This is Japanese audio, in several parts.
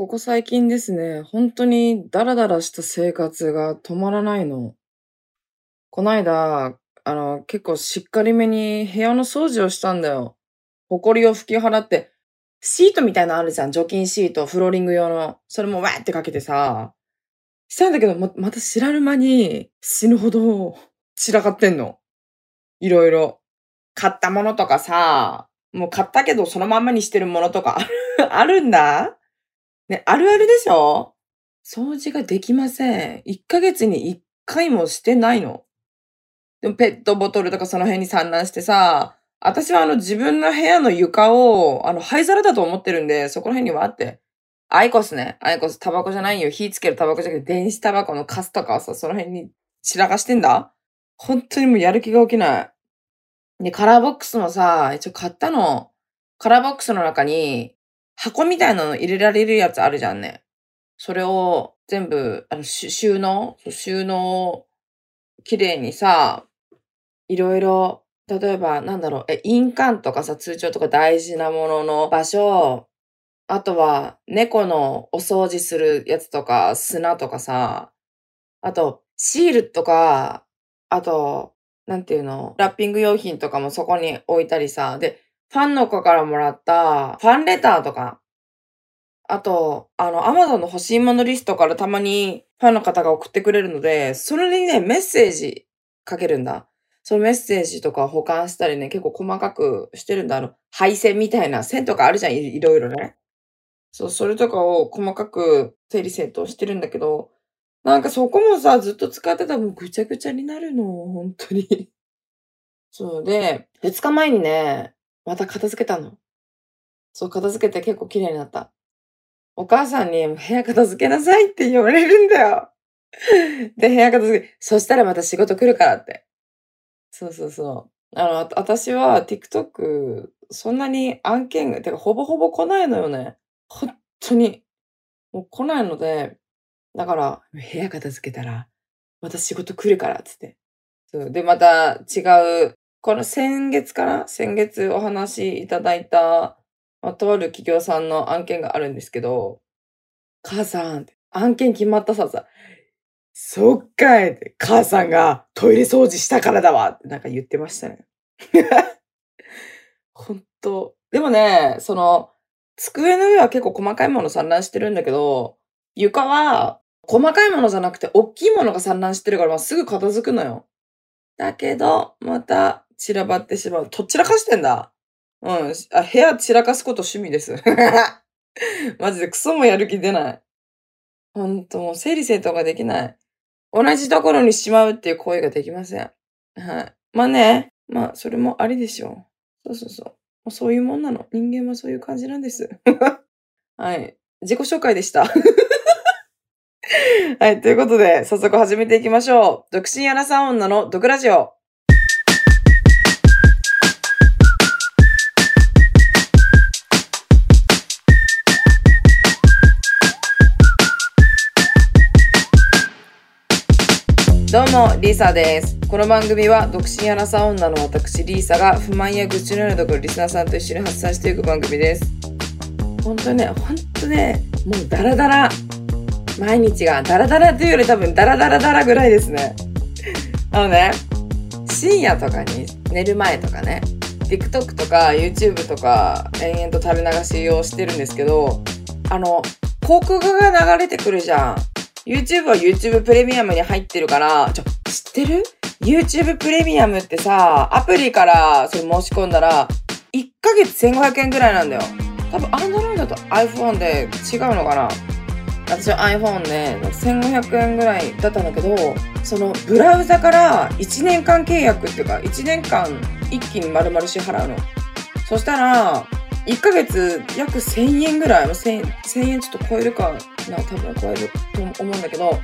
ここ最近ですね、本当にダラダラした生活が止まらないの。こないだ、あの、結構しっかりめに部屋の掃除をしたんだよ。埃を拭き払って、シートみたいなのあるじゃん。除菌シート、フローリング用の。それもわーってかけてさ、したんだけど、ま、また知らぬ間に死ぬほど散らかってんの。いろいろ。買ったものとかさ、もう買ったけどそのまんまにしてるものとかある んだね、あるあるでしょ？掃除ができません。1ヶ月に1回もしてないの。でもペットボトルとかその辺に散乱してさ、私はあの自分の部屋の床をあの灰皿だと思ってるんで、そこら辺にはあって。アイコスね。アイコスタバコじゃないよ。火つけるタバコじゃなくて電子タバコのカスとかをさ、その辺に散らかしてんだ本当にもうやる気が起きない。で、カラーボックスもさ、一応買ったの。カラーボックスの中に箱みたいなの入れられるやつあるじゃんね。それを全部、あの、収納？収納、綺麗にさ、いろいろ、例えば、なんだろう、え、印鑑とかさ、通帳とか大事なものの場所、あとは、猫のお掃除するやつとか、砂とかさ、あと、シールとか、あと、なんていうの、ラッピング用品とかもそこに置いたりさ、で、ファンの子からもらったファンレターとか、あと、あの、アマゾンの欲しいものリストからたまにファンの方が送ってくれるので、それにね、メッセージかけるんだ。そのメッセージとか保管したりね、結構細かくしてるんだ。あの、配線みたいな線とかあるじゃん、いいろいろね。そう、それとかを細かく整理整頓してるんだけど、なんかそこもさ、ずっと使ってたらもうぐちゃぐちゃになるの、本当に。そうで、二日前にね、また片付けたの？そう、片付けて結構綺麗になった。お母さんに部屋片付けなさいって言われるんだよ。で、部屋片付け、そしたらまた仕事来るからって。そうそうそう。あの、私は TikTok、そんなに案件が、てかほぼほぼ来ないのよね。本当に。もう来ないので、だから、部屋片付けたら、また仕事来るから、つって。そう。で、また違うこの先月かな？先月お話しいただいた、まあ、とある企業さんの案件があるんですけど、母さん、案件決まったささ、そっかいって、母さんがトイレ掃除したからだわってなんか言ってましたね。ほんと。でもね、その、机の上は結構細かいもの散乱してるんだけど、床は細かいものじゃなくて大きいものが散乱してるから、まあ、すぐ片付くのよ。だけど、また散らばってしまう。とっちらかしてんだ。うん。あ、部屋散らかすこと趣味です。マジでクソもやる気出ない。ほんともう整理整頓ができない。同じところにしまうっていう行為ができません。はい。まあね。まあ、それもありでしょう。そうそうそう。そういうもんなの。人間はそういう感じなんです。はい。自己紹介でした。はい。ということで、早速始めていきましょう。独身アナサー女の毒ラジオ。どうも、リーサです。この番組は、独身アラサー女の私、リーサが不満や愚痴のようなところリスナーさんと一緒に発散していく番組です。ほんとね、ほんとね、もうダラダラ。毎日がダラダラというより多分ダラダラダラぐらいですね。あのね、深夜とかに寝る前とかね、TikTok とか YouTube とか延々と垂れ流しをしてるんですけど、あの、広告が流れてくるじゃん。YouTube は YouTube プレミアムに入ってるから、ちょ、知ってる ?YouTube プレミアムってさ、アプリからそれ申し込んだら、1ヶ月1500円ぐらいなんだよ。多分 Android と iPhone で違うのかな？私は iPhone で1500円ぐらいだったんだけど、そのブラウザから1年間契約っていうか、1年間一気に丸々支払うの。そしたら、1ヶ月約1000円ぐらい、1000, 1000円ちょっと超えるかな、多分超えると思うんだけど、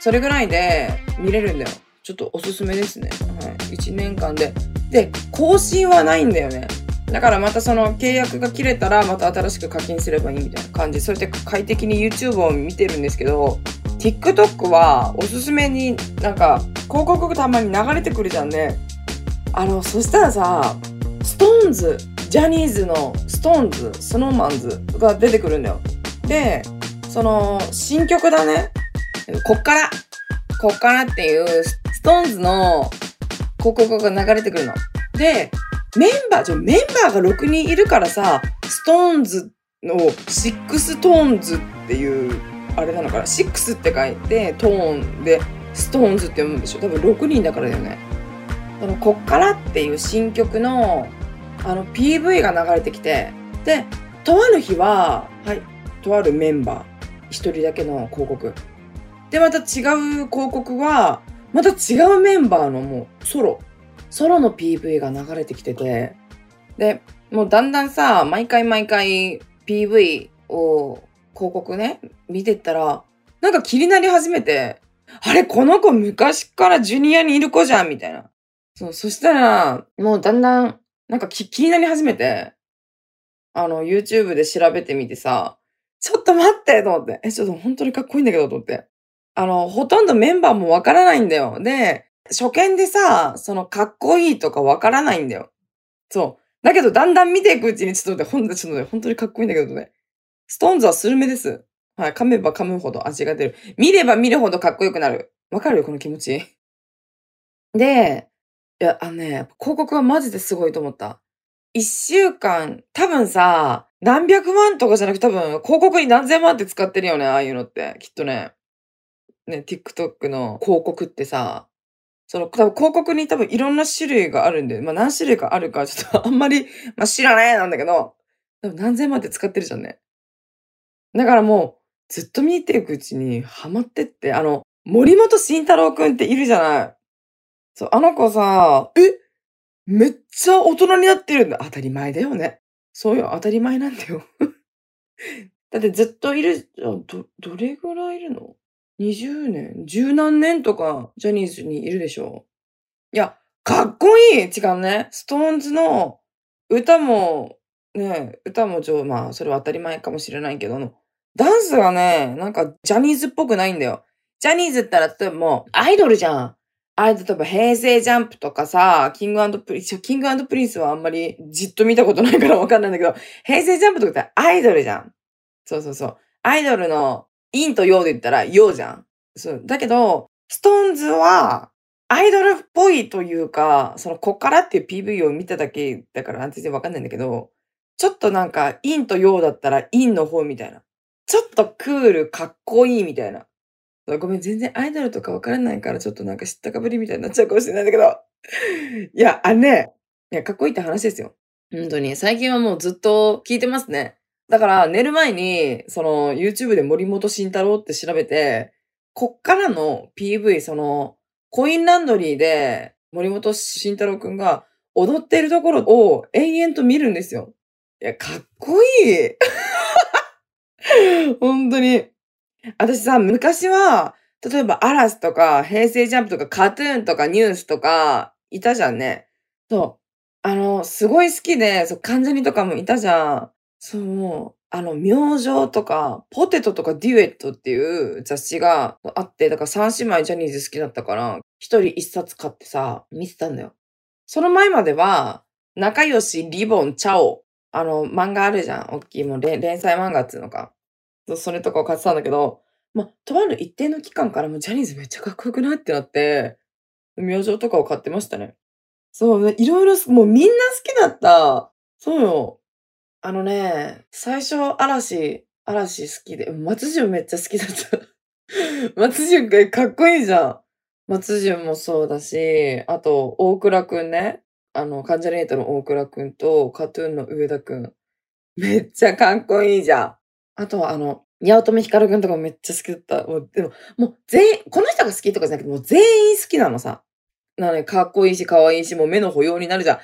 それぐらいで見れるんだよ。ちょっとおすすめですね。はい。1年間で。で、更新はないんだよね。だからまたその契約が切れたらまた新しく課金すればいいみたいな感じ。そうやって快適に YouTube を見てるんですけど、TikTok はおすすめになんか広告がたまに流れてくるじゃんね。あの、そしたらさ、 SixTONES、ジャニーズの SixTONES、スノーマンズが出てくるんだよ。で、その、新曲だね。こっから、こっからっていう、 SixTONESの広告が流れてくるの。で、メンバー、じゃメンバーが6人いるからさ、 SixTONESのシックストーンズっていう、あれなのかな、シックスって書いて、トーンで、ストーンズって読むんでしょ多分6人だからだよね。その、こっからっていう新曲の、あの、PV が流れてきて、で、とある日は、はい、とあるメンバー、一人だけの広告。で、また違う広告は、また違うメンバーのもうソロソロの PV が流れてきてて、で、もうだんだんさ、毎回毎回 PV を広告ね、見てったら、なんか気になり始めて、あれ、この子昔からジュニアにいる子じゃんみたいな。そう、そしたら、もうだんだん、なんか気になり始めて、あの、YouTube で調べてみてさ、ちょっと待ってと思って。え、ちょっと本当にかっこいいんだけどと思って。あの、ほとんどメンバーもわからないんだよ。で、初見でさ、そのかっこいいとかわからないんだよ。そう。だけどだんだん見ていくうちにちょっと待って、ほんと、ちょっと待って、本当にかっこいいんだけどね。ストーンズはスルメです。はい。噛めば噛むほど味が出る。見れば見るほどかっこよくなる。わかる？よ、この気持ち。で、や、あのね、広告はマジですごいと思った。一週間、多分さ、何百万とかじゃなくて多分広告に何千万って使ってるよね、ああいうのって。きっとね。ね、TikTok の広告ってさ、その、多分広告に多分いろんな種類があるんで、まあ何種類かあるかちょっと あんまり、まあ知らねえなんだけど、多分何千万って使ってるじゃんね。だからもう、ずっと見ていくうちにハマってって、あの、森本慎太郎くんっているじゃない。そう、あの子さ、え？めっちゃ大人になってるんだ。当たり前だよね。そうよ、当たり前なんだよ。だってずっといる、ど、どれぐらいいるの？20年、十何年とかジャニーズにいるでしょ？いや、かっこいい違うね。 SixTONESの歌も、ね、歌も上、まあ、それは当たり前かもしれないけど、ダンスがね、なんかジャニーズっぽくないんだよ。ジャニーズって言ったら、例えばも、アイドルじゃん。あれ、例えば、平成ジャンプとかさ、 King & Prince、King & Princeはあんまりじっと見たことないからわかんないんだけど、平成ジャンプとかってアイドルじゃん。そうそうそう。アイドルの陰と陽で言ったら陽じゃん。そう。だけど、ストーンズは、アイドルっぽいというか、その、こっからっていう PV を見ただけだから全然わかんないんだけど、ちょっとなんか、陰と陽だったら陰の方みたいな。ちょっとクール、かっこいいみたいな。ごめん、全然アイドルとかわからないから、ちょっとなんか知ったかぶりみたいになっちゃうかもしれないんだけど。いや、あのね、いや、かっこいいって話ですよ。本当に。最近はもうずっと聞いてますね。だから寝る前に、その YouTube で森本慎太郎って調べて、こっからの PV、そのコインランドリーで森本慎太郎くんが踊ってるところを延々と見るんですよ。いや、かっこいい 本当に。私さ、昔は、例えばアラスとか、平成ジャンプとか、カトゥーンとか、ニュースとか、いたじゃんね。そう。あの、すごい好きで、そう、関ジャニとかもいたじゃん。そう、あの、明星とか、ポテトとかデュエットっていう雑誌があって、だから三姉妹ジャニーズ好きだったから、一人一冊買ってさ、見てたんだよ。その前までは、仲良し、リボン、チャオ、あの、漫画あるじゃん。大きい、もう連載漫画っていうのか。そそれとかを買ってたんだけど、まとある一定の期間からもうジャニーズめっちゃかっこよくない？ってなって、明星とかを買ってましたね。そう、いろいろ、もうみんな好きだった。そうよ。あのね、最初、嵐、嵐好きで、松潤めっちゃ好きだった。松潤がかっこいいじゃん。松潤もそうだし、あと、大倉くんね。あの、関ジャニエイトの大倉くんと、カトゥーンの上田くん。めっちゃかっこいいじゃん。あとは、あの、八乙女光くんとかめっちゃ好きだった。もう、でも、もう全員、この人が好きとかじゃなくて、もう全員好きなのさ。なのにかっこいいし、可愛いし、もう目の保養になるじゃん。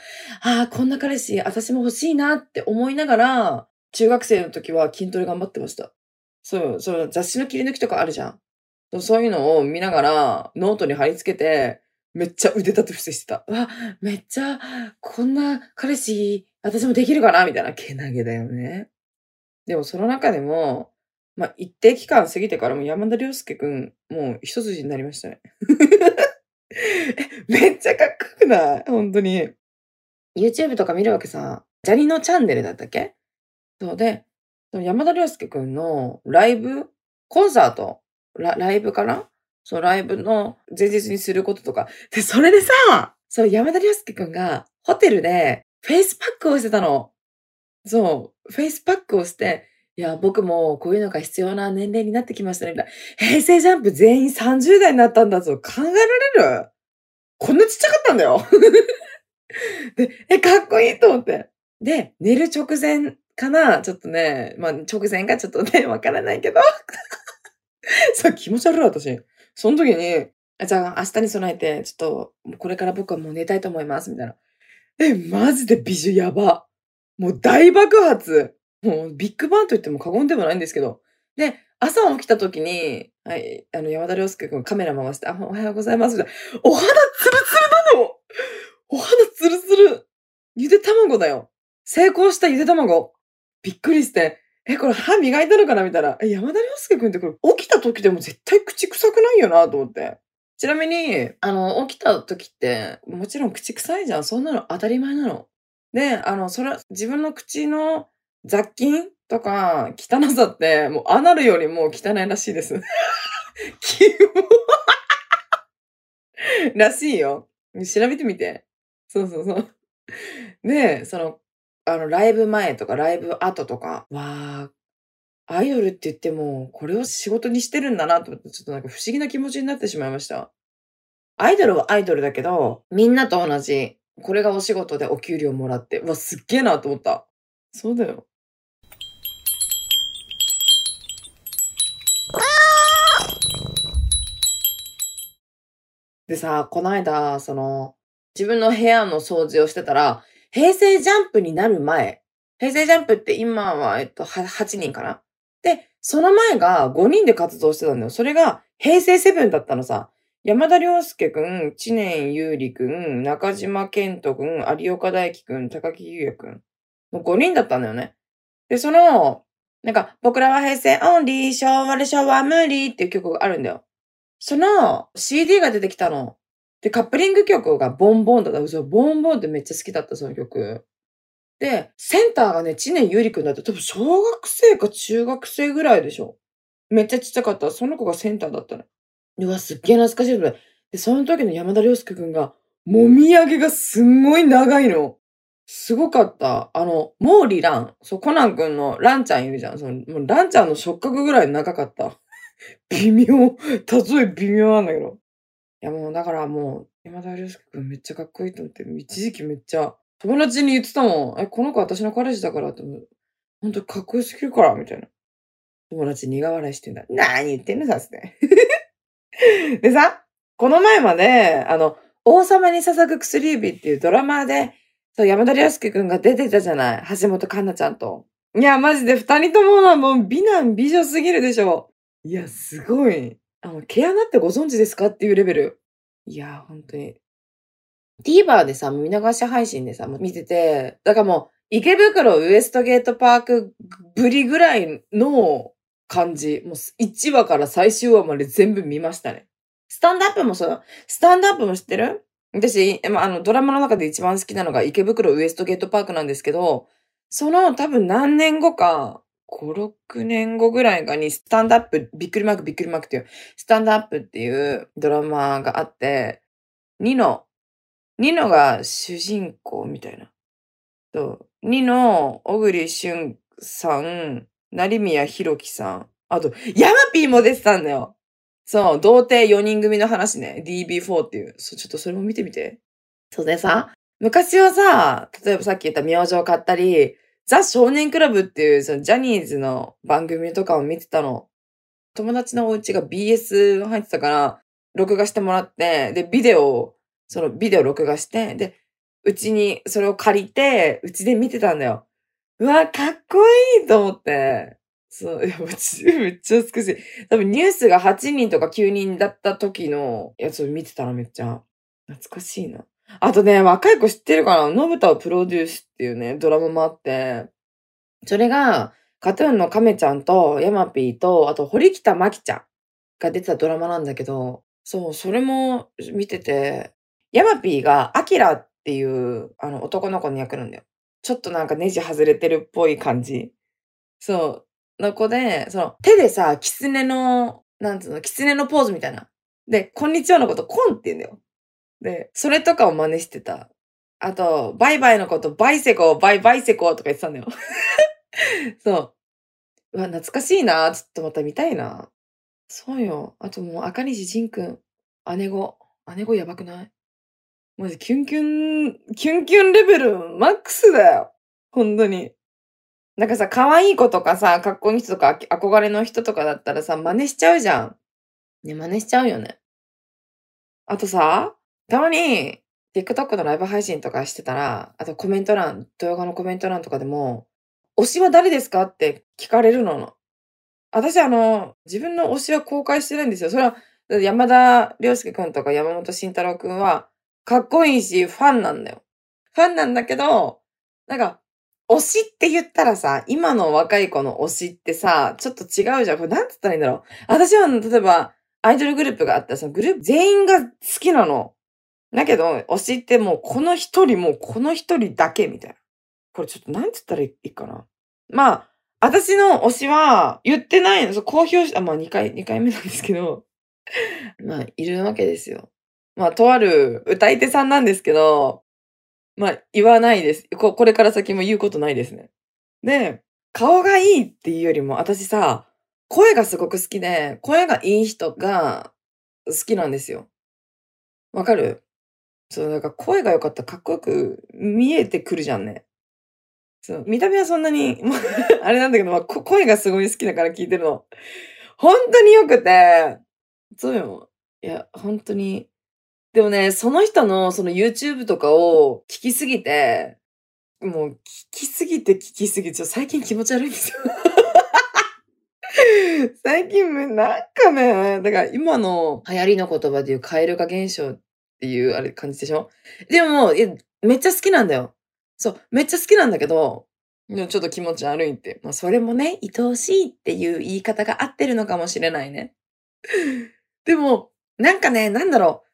ああ、こんな彼氏、私も欲しいなって思いながら、中学生の時は筋トレ頑張ってました。そう、そう雑誌の切り抜きとかあるじゃん。そういうのを見ながら、ノートに貼り付けて、めっちゃ腕立て伏せしてた。わ、めっちゃ、こんな彼氏、私もできるかなみたいな、けなげだよね。でもその中でも、まあ、一定期間過ぎてからも山田涼介くん、もう一筋になりましたね。めっちゃかっこよくない？本当に。YouTube とか見るわけさ。ジャにのちゃんねるだったっけ？そうで、山田涼介くんのライブコンサート、ラライブかな？そう、ライブの前日にすることとか。で、それでさ、そう、山田涼介くんがホテルでフェイスパックをしてたの。そう、フェイスパックをして、いや、僕もこういうのが必要な年齢になってきましたね。みたいな平成ジャンプ全員30代になったんだぞ。考えられる？こんなちっちゃかったんだよ。で、え、かっこいいと思って。で、寝る直前かな？ちょっとね、まあ直前かちょっとね、わからないけど。そう、気持ち悪い私。その時に、じゃあ明日に備えて、ちょっと、これから僕はもう寝たいと思います、みたいな。え、マジで美女やば。もう大爆発。もうビッグバンと言っても過言でもないんですけど。で、朝起きた時に、はい、あの、山田涼介くんカメラ回して、あ、おはようございます。みたいなお肌ツルツルなのお肌ツルツルゆで卵だよ。成功したゆで卵。びっくりして、え、これ歯磨いたのかなみたいな。え、山田涼介くんってこれ起きた時でも絶対口臭くないよなと思って。ちなみに、あの、起きた時って、もちろん口臭いじゃん。そんなの当たり前なの。で、あの、それ、自分の口の雑菌とか汚さって、もうアナルよりも汚いらしいです。キモらしいよ。調べてみて。そうそうそう。で、その、あの、ライブ前とかライブ後とか、わあ、アイドルって言っても、これを仕事にしてるんだなと思って、ちょっとなんか不思議な気持ちになってしまいました。アイドルはアイドルだけど、みんなと同じ、これがお仕事でお給料もらって、うわ、すっげえなと思った。そうだよ。でさ、この間、その、自分の部屋の掃除をしてたら、平成ジャンプになる前、平成ジャンプって今は、えっと、は8人かな？で、その前が5人で活動してたんだよ。それが平成セブンだったのさ。山田涼介くん、知念優里くん、中島健人くん、有岡大輝くん、高木優也くん。の5人だったんだよね。で、その、なんか、僕らは平成オンリー、昭和で昭和無理っていう曲があるんだよ。その CD が出てきたの。で、カップリング曲がボンボンだった。そう、ボンボンってめっちゃ好きだった、その曲。で、センターがね、知念ゆりくんだった。多分小学生か中学生ぐらいでしょ。めっちゃちっちゃかった。その子がセンターだったの。うわ、すっげえ懐かしい。で、その時の山田涼介くんが、もみあげがすんごい長いの。すごかった。あの、毛利蘭。そう、コナンくんのランちゃんいるじゃん。その、もうランちゃんの触覚ぐらい長かった。微妙。例え微妙なんだけど。いやもう、だからもう、山田涼介くんめっちゃかっこいいと思って、一時期めっちゃ、友達に言ってたもん。え、この子私の彼氏だからって、ほんとかっこよすぎるから、みたいな。友達苦笑いしてんだ。なに言ってんのさ、つって。でさ、この前まで、あの、王様に捧ぐ薬指っていうドラマで、そう、山田涼介くんが出てたじゃない。橋本環奈ちゃんと。いや、マジで二人ともはもう美男美女すぎるでしょ。いや、すごい。あの、毛穴ってご存知ですかっていうレベル。いや、本当に。TVer でさ、見逃し配信でさ、見てて、だからもう、池袋ウエストゲートパークぶりぐらいの感じ。もう1話から最終話まで全部見ましたね。スタンドアップもそう。スタンドアップも知ってる？私、あ、あの、ドラマの中で一番好きなのが池袋ウエストゲートパークなんですけど、その多分何年後か、5、6年後ぐらいかにスタンドアップ、びっくりマークびっくりマークっていう、スタンドアップっていうドラマがあって、ニノ、ニノが主人公みたいな。そう。ニノ、小栗旬さん、成宮弘樹さん、あと、ヤマピーも出てたんだよ。そう、童貞4人組の話ね。DB4 っていう。そう、ちょっとそれも見てみて。そうでさ、昔はさ、例えばさっき言った明星を買ったり、ザ少年クラブっていうそのジャニーズの番組とかを見てたの。友達のお家が BS 入ってたから、録画してもらって、で、ビデオを、そのビデオ録画して、で、うちにそれを借りて、うちで見てたんだよ。うわ、かっこいいと思って。そう、いや、めっちゃ美しい。多分ニュースが8人とか9人だった時のやつを見てたらめっちゃ懐かしいな。あとね、若い子知ってるかな？のぶたをプロデュースっていうね、ドラマもあって、それが、カトゥーンの亀ちゃんとヤマピーと、あと堀北真希ちゃんが出てたドラマなんだけど、そう、それも見てて、ヤマピーがアキラっていうあの男の子の役なんだよ。ちょっとなんかネジ外れてるっぽい感じ。そう。の子で、その、手でさ、狐の、なんつうの、狐のポーズみたいな。で、こんにちはのこと、コンって言うんだよ。で、それとかを真似してた。あと、バイバイのこと、バイセコ、バイバイセコとか言ってたんだよ。そう。うわ、懐かしいな。ちょっとまた見たいな。そうよ。あともう、赤西仁くん。姉子。姉子やばくない？マジ、キュンキュン、キュンキュンレベル、マックスだよ。本当に。なんかさ、可愛い子とかさ、かっこいい人とか、憧れの人とかだったらさ、真似しちゃうじゃん。ね、真似しちゃうよね。あとさ、たまに、TikTok のライブ配信とかしてたら、あとコメント欄、動画のコメント欄とかでも、推しは誰ですか？って聞かれるの。私、あの、自分の推しは公開してないんですよ。それは、山田涼介くんとか山本慎太郎くんは、かっこいいし、ファンなんだよ。ファンなんだけど、なんか、推しって言ったらさ、今の若い子の推しってさ、ちょっと違うじゃん。これなんつったらいいんだろう。私は、例えば、アイドルグループがあったら、そのグループ全員が好きなの。だけど、推しってもうこの一人もうこの一人だけみたいな。これちょっと何つったらいいかな。まあ、私の推しは言ってないの。そう公表した、まあ2回、2回目なんですけど、まあ、いるわけですよ。まあ、とある歌い手さんなんですけど、まあ、言わないです。ここれから先も言うことないですね。で、顔がいいっていうよりも、私さ、声がすごく好きで、声がいい人が好きなんですよ。わかる？そう、なんか声が良かったらかっこよく見えてくるじゃんね。そう、見た目はそんなに、あれなんだけど、まあ、声がすごい好きだから聞いてるの。本当に良くて、そうよ。いや、本当に。でもね、その人のその YouTube とかを聞きすぎて、もう聞きすぎて聞きすぎて、最近気持ち悪いんですよ。最近、なんかね、だから今の流行りの言葉で言うカエル化現象っていうあれ感じでしょ？でも、めっちゃ好きなんだよ。そう、めっちゃ好きなんだけど、ちょっと気持ち悪いって。まあそれもね、愛おしいっていう言い方が合ってるのかもしれないね。でも、なんかね、なんだろう。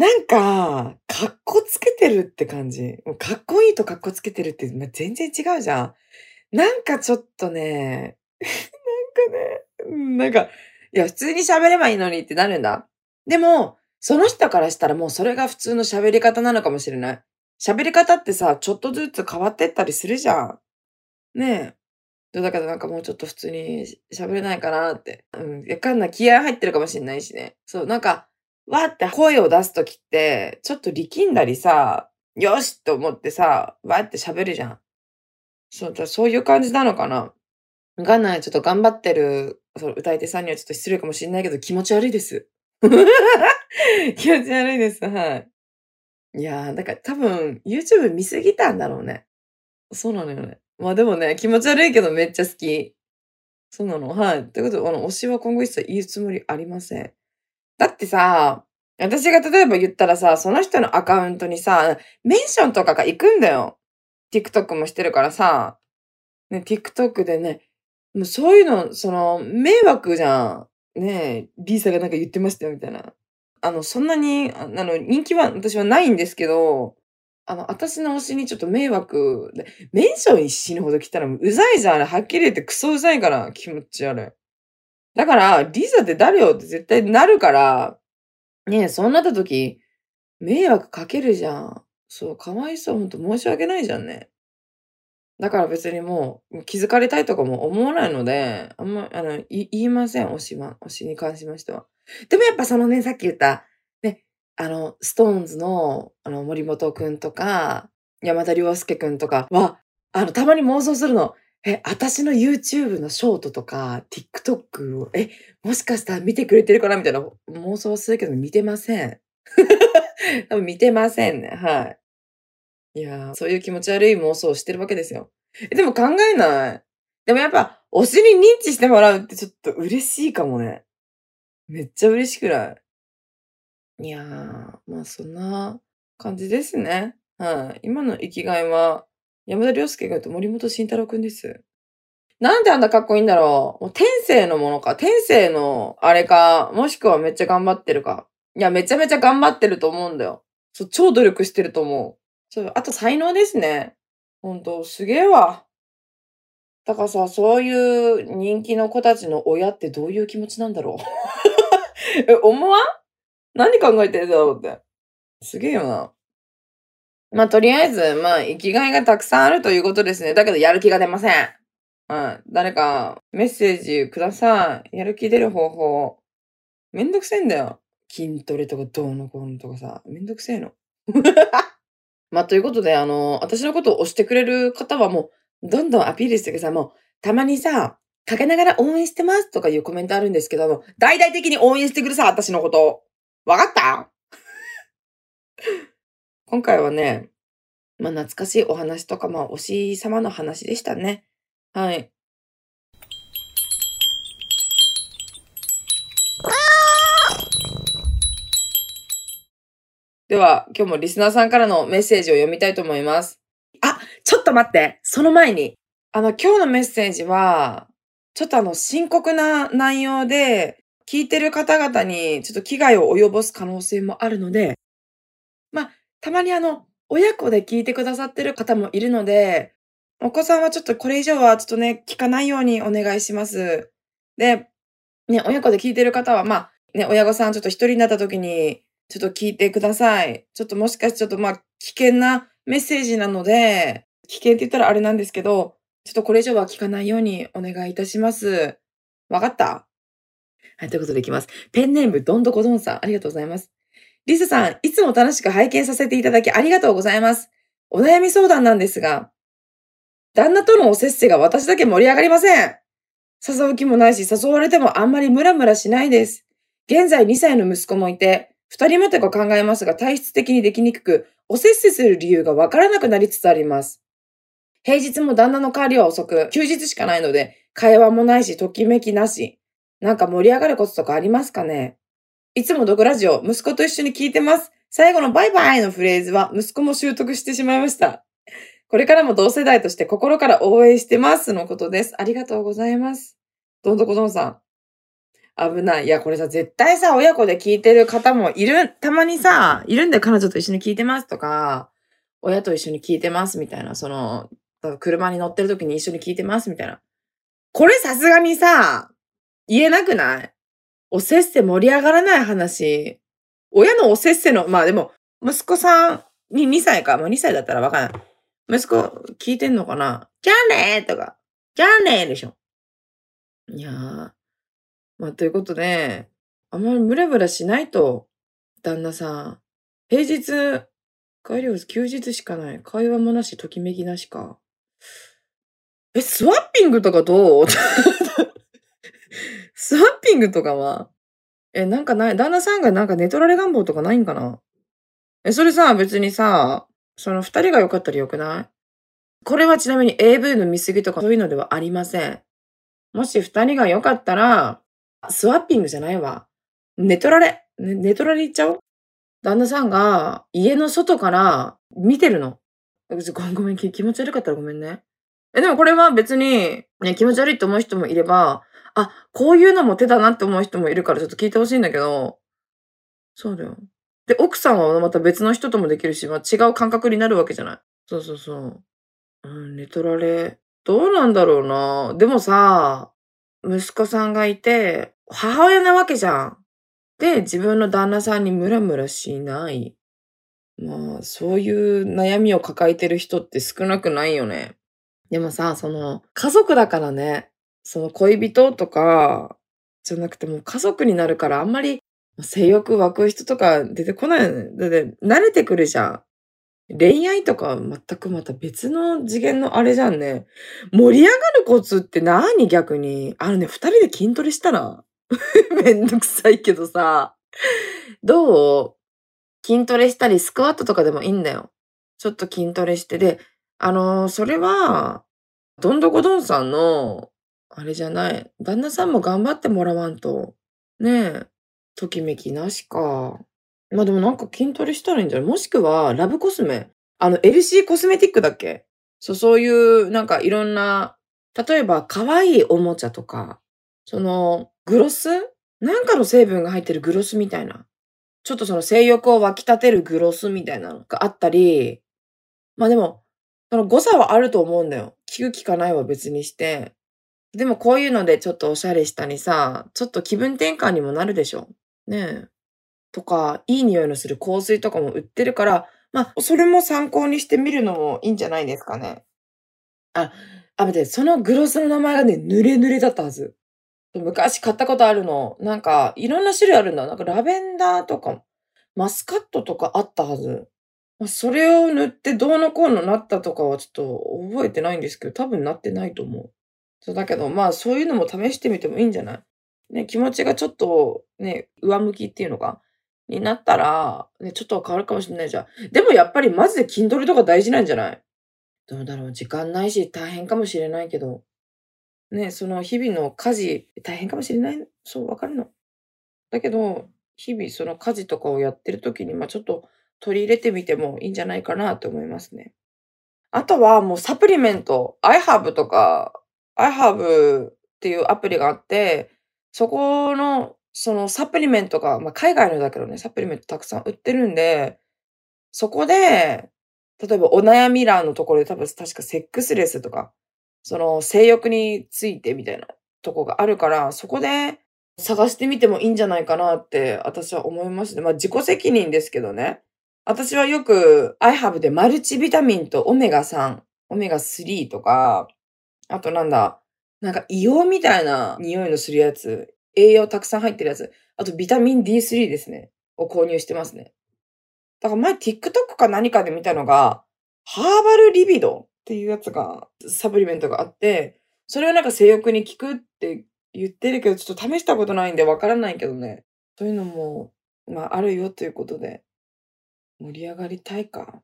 なんか、かっこつけてるって感じ。かっこいいとかっこつけてるって、全然違うじゃん。なんかちょっとね、なんかね、なんか、いや、普通に喋ればいいのにってなるんだ。でも、その人からしたらもうそれが普通の喋り方なのかもしれない。喋り方ってさ、ちょっとずつ変わってったりするじゃん。ねえ。だからなんかもうちょっと普通に喋れないかなって。うん。やかんな気合入ってるかもしれないしね。そう、なんか、わって声を出すときって、ちょっと力んだりさ、よしと思ってさ、わって喋るじゃん。そう、そういう感じなのかな。わかんない。ちょっと頑張ってる、その歌い手さんにはちょっと失礼かもしれないけど、気持ち悪いです。気持ち悪いです。はい。いやー、だから多分 YouTube 見すぎたんだろうね。そうなのよね。まあでもね、気持ち悪いけどめっちゃ好き。そうなの。はい。ということで、あの、推しは今後一切言うつもりありません。だってさ、私が例えば言ったらさ、その人のアカウントにさ、メンションとかが行くんだよ。TikTok もしてるからさ、ね、TikTok でね、もうそういうの、その、迷惑じゃん。ねえ、リーサがなんか言ってましたよ、みたいな。あの、そんなに、あの、人気は私はないんですけど、あの、私の推しにちょっと迷惑で、メンション死ぬほど来たらうざいじゃん。あれ、はっきり言ってクソうざいから、気持ち悪い。だから、リザって誰よって絶対なるから、ねえ、そうなった時、迷惑かけるじゃん。そう、かわいそう。ほんと申し訳ないじゃんね。だから別にもう気づかれたいとかも思わないので、あんま、あの、言いません、推しは。推しに関しましては。でもやっぱそのね、さっき言った、ね、あの、ストーンズの、あの、森本くんとか、山田涼介くんとかは、あの、たまに妄想するの。え、私の YouTube のショートとか、TikTok を、え、もしかしたら見てくれてるかな？みたいな妄想するけど見てません。多分見てませんね。はい。いやー、そういう気持ち悪い妄想をしてるわけですよ。え、でも考えない。でもやっぱ、推しに認知してもらうってちょっと嬉しいかもね。めっちゃ嬉しくない？いやー、まあそんな感じですね。はい。今の生きがいは、山田涼介が言うと森本慎太郎くんです。なんであんなかっこいいんだろうもう天性のものか。天性のあれか。もしくはめっちゃ頑張ってるか。いや、めちゃめちゃ頑張ってると思うんだよ。そう、超努力してると思う。そう、あと才能ですね。ほんと、すげえわ。だからさ、そういう人気の子たちの親ってどういう気持ちなんだろう え、思わん？何考えてんだろうって。すげえよな。まあ、とりあえず、まあ、生きがいがたくさんあるということですね。だけど、やる気が出ません。うん。誰か、メッセージください。やる気出る方法。めんどくせえんだよ。筋トレとかどうのこうのとかさ。めんどくせえの。まあ、ということで、あの、私のことを押してくれる方はもう、どんどんアピールしてください。もう、たまにさ、かけながら応援してますとかいうコメントあるんですけど、大々的に応援してくださ、私のこと。わかった？今回はね、まあ、懐かしいお話とか、まあ、推し様の話でしたね。はい。では、今日もリスナーさんからのメッセージを読みたいと思います。あ、ちょっと待って。その前に。あの、今日のメッセージは、ちょっとあの、深刻な内容で、聞いてる方々にちょっと危害を及ぼす可能性もあるので、まあ、たまにあの、親子で聞いてくださってる方もいるので、お子さんはちょっとこれ以上はちょっとね、聞かないようにお願いします。で、ね、親子で聞いてる方は、まあ、ね、親御さんちょっと一人になった時に、ちょっと聞いてください。ちょっともしかしてちょっとまあ、危険なメッセージなので、危険って言ったらあれなんですけど、ちょっとこれ以上は聞かないようにお願いいたします。わかった？はい、ということでいきます。ペンネームどんどこどんさん、ありがとうございます。リスさん、いつも楽しく拝見させていただきありがとうございます。お悩み相談なんですが、旦那とのおせっせが私だけ盛り上がりません。誘う気もないし、誘われてもあんまりムラムラしないです。現在2歳の息子もいて、二人目とか考えますが体質的にできにくく、おせっせする理由がわからなくなりつつあります。平日も旦那の帰りは遅く、休日しかないので、会話もないし、ときめきなし。なんか盛り上がることとかありますかね？いつもドクラジオ、息子と一緒に聞いてます。最後のバイバイのフレーズは息子も習得してしまいました。これからも同世代として心から応援してますのことです。ありがとうございます。どんどこどんさん。危ない。いや、これさ、絶対さ、親子で聞いてる方もいる、たまにさ、いるんで彼女と一緒に聞いてますとか、親と一緒に聞いてますみたいな、その、車に乗ってる時に一緒に聞いてますみたいな。これさすがにさ、言えなくない？おせっせ盛り上がらない話。親のおせっせの、まあでも、息子さんに2歳か、もう2歳だったらわかんない。息子聞いてんのかなじゃあねーとか、じゃあねーでしょ。いやー。まあということで、あんまりムラムラしないと、旦那さん。平日、帰りは休日しかない。会話もなし、ときめきなしか。え、スワッピングとかどう？スワッピングとかは、え、なんかない、旦那さんがなんか寝取られ願望とかないんかな？え、それさ、別にさ、その二人が良かったら良くない？これはちなみに AV の見過ぎとかそういうのではありません。もし二人が良かったら、スワッピングじゃないわ。寝取られ、ね、寝取られ行っちゃおう？旦那さんが家の外から見てるの。ごめん、気持ち悪かったらごめんね。え、でもこれは別に、ね、気持ち悪いって思う人もいれば、あ、こういうのも手だなって思う人もいるからちょっと聞いてほしいんだけど、そうだよ。で、奥さんはまた別の人ともできるし、まあ、違う感覚になるわけじゃない。そうそうそう。うん、寝取られ。どうなんだろうな。でもさ、息子さんがいて、母親なわけじゃん。で、自分の旦那さんにムラムラしない。まあ、そういう悩みを抱えてる人って少なくないよね。でもさ、その、家族だからね、その恋人とか、じゃなくても家族になるからあんまり性欲湧く人とか出てこないよね。だって慣れてくるじゃん。恋愛とか全くまた別の次元のあれじゃんね。盛り上がるコツって何逆に？あのね、二人で筋トレしたら めんどくさいけどさ。どう？筋トレしたりスクワットとかでもいいんだよ。ちょっと筋トレして。で、あのー、それは、どんどこどんさんのあれじゃない。旦那さんも頑張ってもらわんと。ねえ。ときめきなしか。まあでもなんか筋トレしたらいいんじゃない？もしくは、ラブコスメ。あの、LC コスメティックだっけ？そう、そういう、なんかいろんな、例えば可愛いおもちゃとか、その、グロス？なんかの成分が入ってるグロスみたいな。ちょっとその性欲を湧き立てるグロスみたいなのがあったり、まあでも、その誤差はあると思うんだよ。効く効かないは別にして、でもこういうのでちょっとおしゃれしたりさ、ちょっと気分転換にもなるでしょ。ねえ。とか、いい匂いのする香水とかも売ってるから、まあ、それも参考にしてみるのもいいんじゃないですかね。あ、あ、待って、そのグロスの名前がね、濡れ濡れだったはず。昔買ったことあるの。なんか、いろんな種類あるんだ。なんかラベンダーとか、マスカットとかあったはず。それを塗ってどうのこうのなったとかはちょっと覚えてないんですけど、多分なってないと思う。そうだけど、まあそういうのも試してみてもいいんじゃない？ね、気持ちがちょっとね、上向きっていうのか、になったら、ね、ちょっと変わるかもしれないじゃん。でもやっぱりマジで筋トレとか大事なんじゃない？どうだろう？時間ないし大変かもしれないけど。ね、その日々の家事、大変かもしれない？そう、わかるの。だけど、日々その家事とかをやってる時に、まあちょっと取り入れてみてもいいんじゃないかなと思いますね。あとはもうサプリメント、iHerb とか、iHerb っていうアプリがあって、そこの、そのサプリメントが、まあ海外のだけどね、サプリメントたくさん売ってるんで、そこで、例えばお悩み欄のところで多分確かセックスレスとか、その性欲についてみたいなとこがあるから、そこで探してみてもいいんじゃないかなって私は思いますね。まあ自己責任ですけどね。私はよく iHerb でマルチビタミンとオメガ3、オメガ3とか、あとなんだ、なんか硫黄みたいな匂いのするやつ、栄養たくさん入ってるやつ、あとビタミン D3 ですね、を購入してますね。だから前 TikTok か何かで見たのが、ハーバルリビドっていうやつが、サプリメントがあって、それはなんか性欲に効くって言ってるけど、ちょっと試したことないんでわからないけどね。そういうのも、まああるよということで、盛り上がりたいか。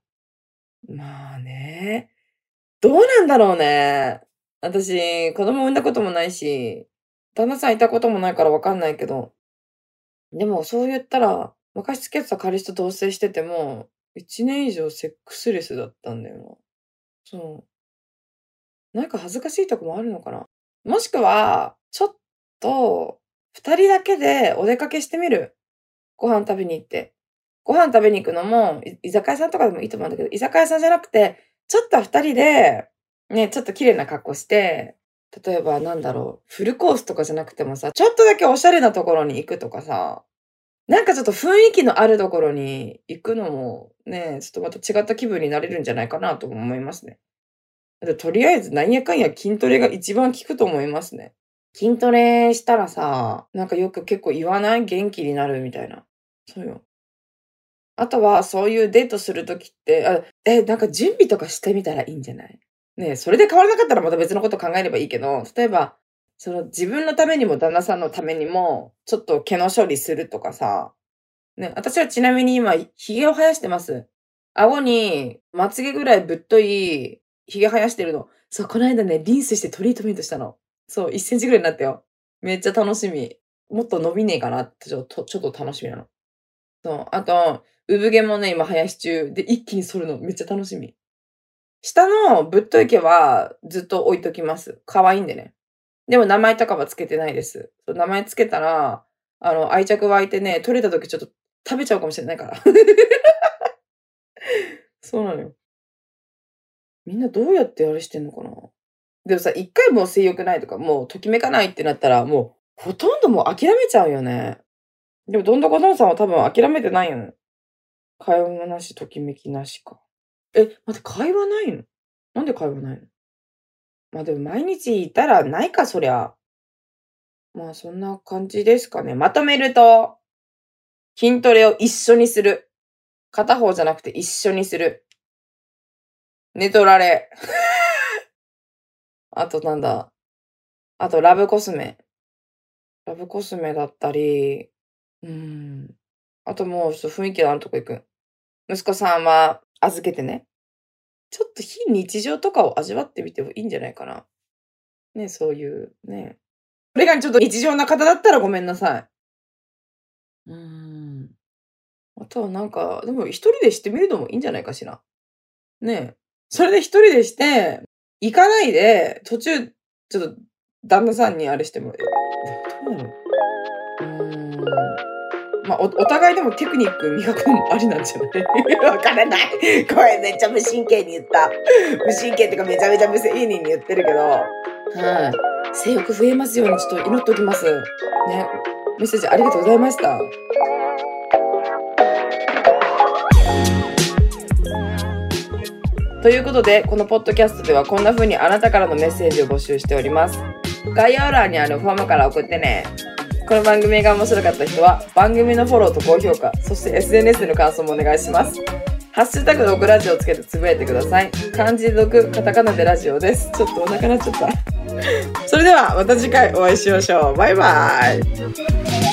まあね。どうなんだろうね。私、子供産んだこともないし、旦那さんいたこともないからわかんないけど。でもそう言ったら、昔付き合ってた彼氏と同棲してても、一年以上セックスレスだったんだよな。そう。なんか恥ずかしいとこもあるのかな。もしくは、ちょっと、二人だけでお出かけしてみる。ご飯食べに行って。ご飯食べに行くのも、居酒屋さんとかでもいいと思うんだけど、居酒屋さんじゃなくて、ちょっと二人で、ね、ちょっと綺麗な格好して、例えばなんだろう、フルコースとかじゃなくてもさ、ちょっとだけおしゃれなところに行くとかさ、なんかちょっと雰囲気のあるところに行くのもね、ちょっとまた違った気分になれるんじゃないかなと思いますね。だとりあえずなんやかんや筋トレが一番効くと思いますね。筋トレしたらさ、なんかよく結構言わない？元気になるみたいな。そうよ。あとは、そういうデートするときって、あえ、なんか準備とかしてみたらいいんじゃない？ねそれで変わらなかったらまた別のこと考えればいいけど、例えば、その自分のためにも旦那さんのためにも、ちょっと毛の処理するとかさ。ね、私はちなみに今、髭を生やしてます。顎に、まつげぐらいぶっとい、髭生やしてるの。そう、この間ね、リンスしてトリートメントしたの。そう、1センチぐらいになったよ。めっちゃ楽しみ。もっと伸びねえかなってちょっと、ちょっと楽しみなの。そう、あと、産毛もね、今生やし中。で、一気に剃るのめっちゃ楽しみ。下のぶっとい毛はずっと置いときます。可愛いんでね。でも名前とかはつけてないです。名前つけたら、あの、愛着湧いてね、取れた時ちょっと食べちゃうかもしれないから。そうなのよ。みんなどうやってあれしてんのかなでもさ、一回もう性欲ないとか、もうときめかないってなったら、もうほとんどもう諦めちゃうよね。でもどんどこどんさんは多分諦めてないよね。会話もなし、ときめきなしか。え、待って、会話ないの？なんで会話ないの？まあでも毎日いたらないか、そりゃ。まあそんな感じですかね。まとめると、筋トレを一緒にする。片方じゃなくて一緒にする。寝取られ。あとなんだ？あとラブコスメ。ラブコスメだったり、うん。あともうちょっと雰囲気のあるとこ行く。息子さんは預けてね。ちょっと非日常とかを味わってみてもいいんじゃないかな。ね、そういう、ね。これがちょっと日常な方だったらごめんなさい。うーん。あとはなんか、でも一人でしてみるのもいいんじゃないかしら。ねえ。それで一人でして、行かないで、途中、ちょっと旦那さんにあれしてもらう。まあ、お、お互いでもテクニック磨くのもありなんじゃない？わからない。これめっちゃ無神経に言った。無神経ってかめちゃめちゃ無責任に言ってるけど。はい。性欲増えますようにちょっと祈っておきます。ね。メッセージありがとうございました。ということで、このポッドキャストではこんな風にあなたからのメッセージを募集しております。概要欄にあるフォームから送ってね。この番組が面白かった人は番組のフォローと高評価、そして SNS での感想もお願いします。ハッシュタグ毒ラジオをつけてつぶやいてください。漢字で毒、カタカナでラジオです。ちょっとお腹なっちゃった。それではまた次回お会いしましょう。バイバイ。